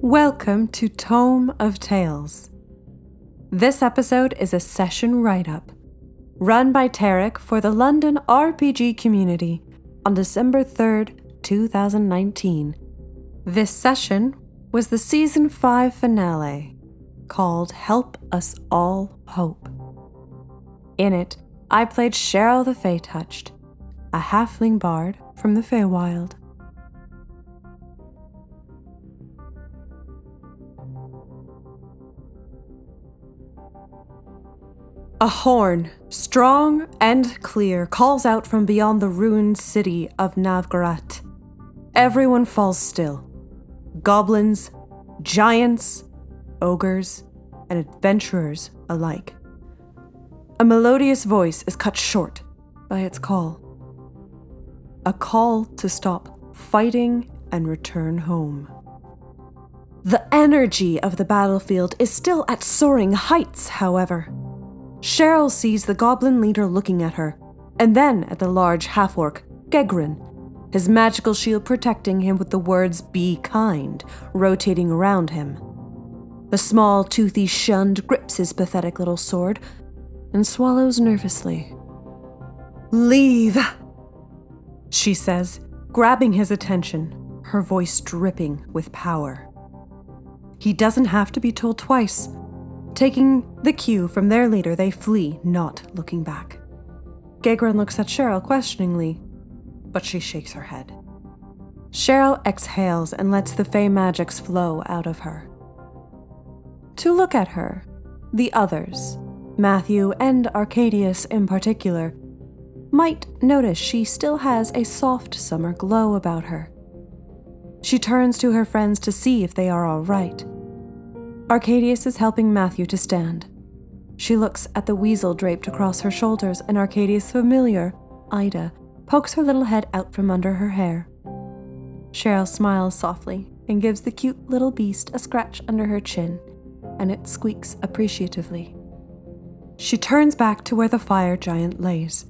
Welcome to Tome of Tales. This episode is a session write up run by Tarek for the London RPG community on December 3rd, 2019. This session was the season 5 finale called Help Us All Hope. In it, I played Sheryl the Fey Touched, a halfling bard from the Feywild. A horn, strong and clear, calls out from beyond the ruined city of Navgarat. Everyone falls still. Goblins, giants, ogres, and adventurers alike. A melodious voice is cut short by its call. A call to stop fighting and return home. The energy of the battlefield is still at soaring heights, however. Sheryl sees the goblin leader looking at her, and then at the large half orc, Gegrin, his magical shield protecting him with the words Be kind rotating around him. The small, toothy Shund grips his pathetic little sword and swallows nervously. Leave, she says, grabbing his attention, her voice dripping with power. He doesn't have to be told twice. Taking the cue from their leader, they flee, not looking back. Gegrin looks at Sheryl questioningly, but she shakes her head. Sheryl exhales and lets the Fey magics flow out of her. To look at her, the others, Matthew and Arcadius in particular, might notice she still has a soft summer glow about her. She turns to her friends to see if they are all right. Arcadius is helping Matthew to stand. She looks at the weasel draped across her shoulders, and Arcadius' familiar, Ida, pokes her little head out from under her hair. Sheryl smiles softly and gives the cute little beast a scratch under her chin, and it squeaks appreciatively. She turns back to where the fire giant lays.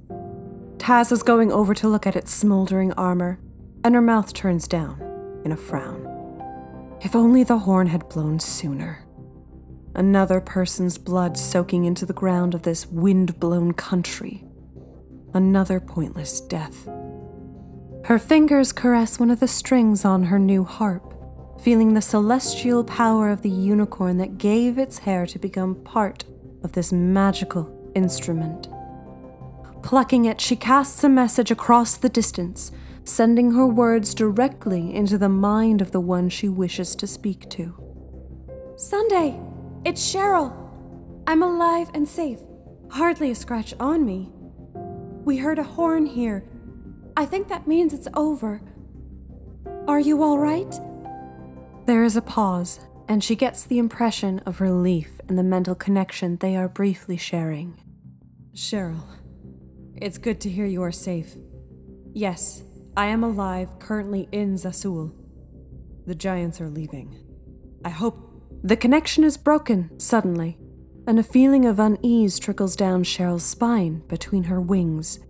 Taz is going over to look at its smoldering armor, and her mouth turns down in a frown. If only the horn had blown sooner another person's blood soaking into the ground of this wind blown country. Another pointless death. Her fingers caress one of the strings on her new harp, feeling the celestial power of the unicorn that gave its hair to become part of this magical instrument. Plucking it, she casts a message across the distance, sending her words directly into the mind of the one she wishes to speak to. Sunday! It's Sheryl. I'm alive and safe. Hardly a scratch on me. We heard a horn here. I think that means it's over. Are you all right? There is a pause, and she gets the impression of relief in the mental connection they are briefly sharing. Sheryl, it's good to hear you are safe. Yes, I am alive, currently in Zasul. The giants are leaving. I hope the connection is broken suddenly, and a feeling of unease trickles down Sheryl's spine between her wings.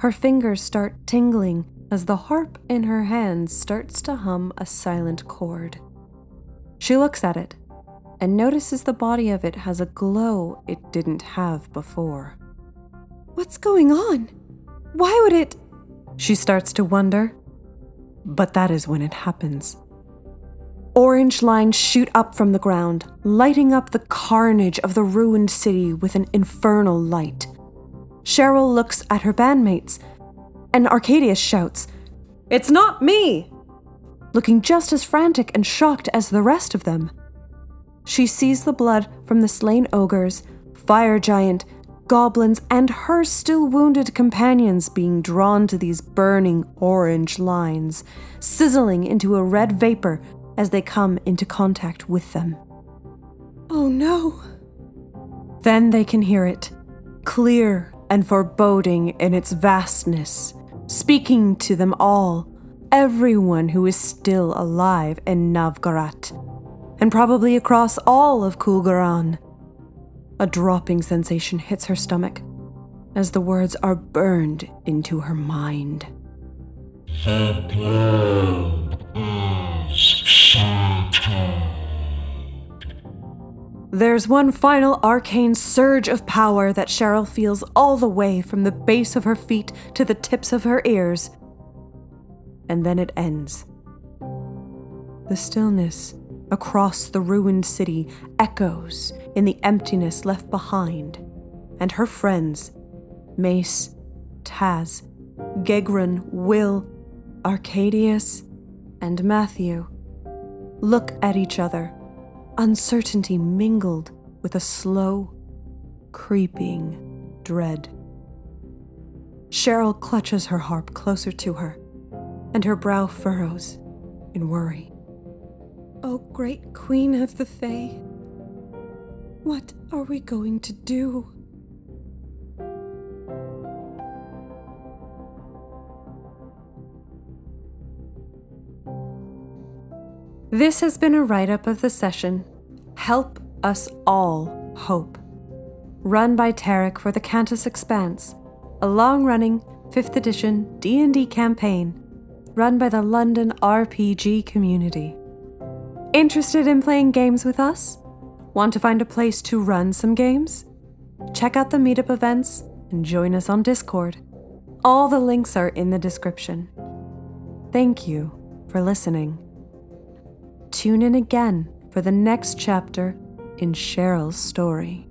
Her fingers start tingling as the harp in her hands starts to hum a silent chord. She looks at it and notices the body of it has a glow it didn't have before. What's going on? Why would it? She starts to wonder. But that is when it happens. Orange lines shoot up from the ground, lighting up the carnage of the ruined city with an infernal light. Sheryl looks at her bandmates, and Arcadius shouts, It's not me! Looking just as frantic and shocked as the rest of them. She sees the blood from the slain ogres, fire giant, goblins, and her still wounded companions being drawn to these burning orange lines, sizzling into a red vapor as they come into contact with them. Oh no! Then they can hear it, clear and foreboding in its vastness, speaking to them all, everyone who is still alive in Navgarat, and probably across all of K'ul Goran. A dropping sensation hits her stomach as the words are burned into her mind. The blood is There's one final arcane surge of power that Sheryl feels all the way from the base of her feet to the tips of her ears. And then it ends. The stillness across the ruined city echoes in the emptiness left behind, and her friends, Mace, Taz, Gegron, Will, Arcadius, and Matthew, look at each other uncertainty mingled with a slow, creeping dread. Sheryl clutches her harp closer to her, and her brow furrows in worry. O oh, great queen of the Fae, what are we going to do? This has been a write up of the session Help Us All Hope, run by Tarek for the Kantas Expanse, a long-running 5th edition D&D campaign run by the London RPG community. Interested in playing games with us? Want to find a place to run some games? Check out the meetup events and join us on Discord. All the links are in the description. Thank you for listening. Tune in again for the next chapter in Sheryl's story.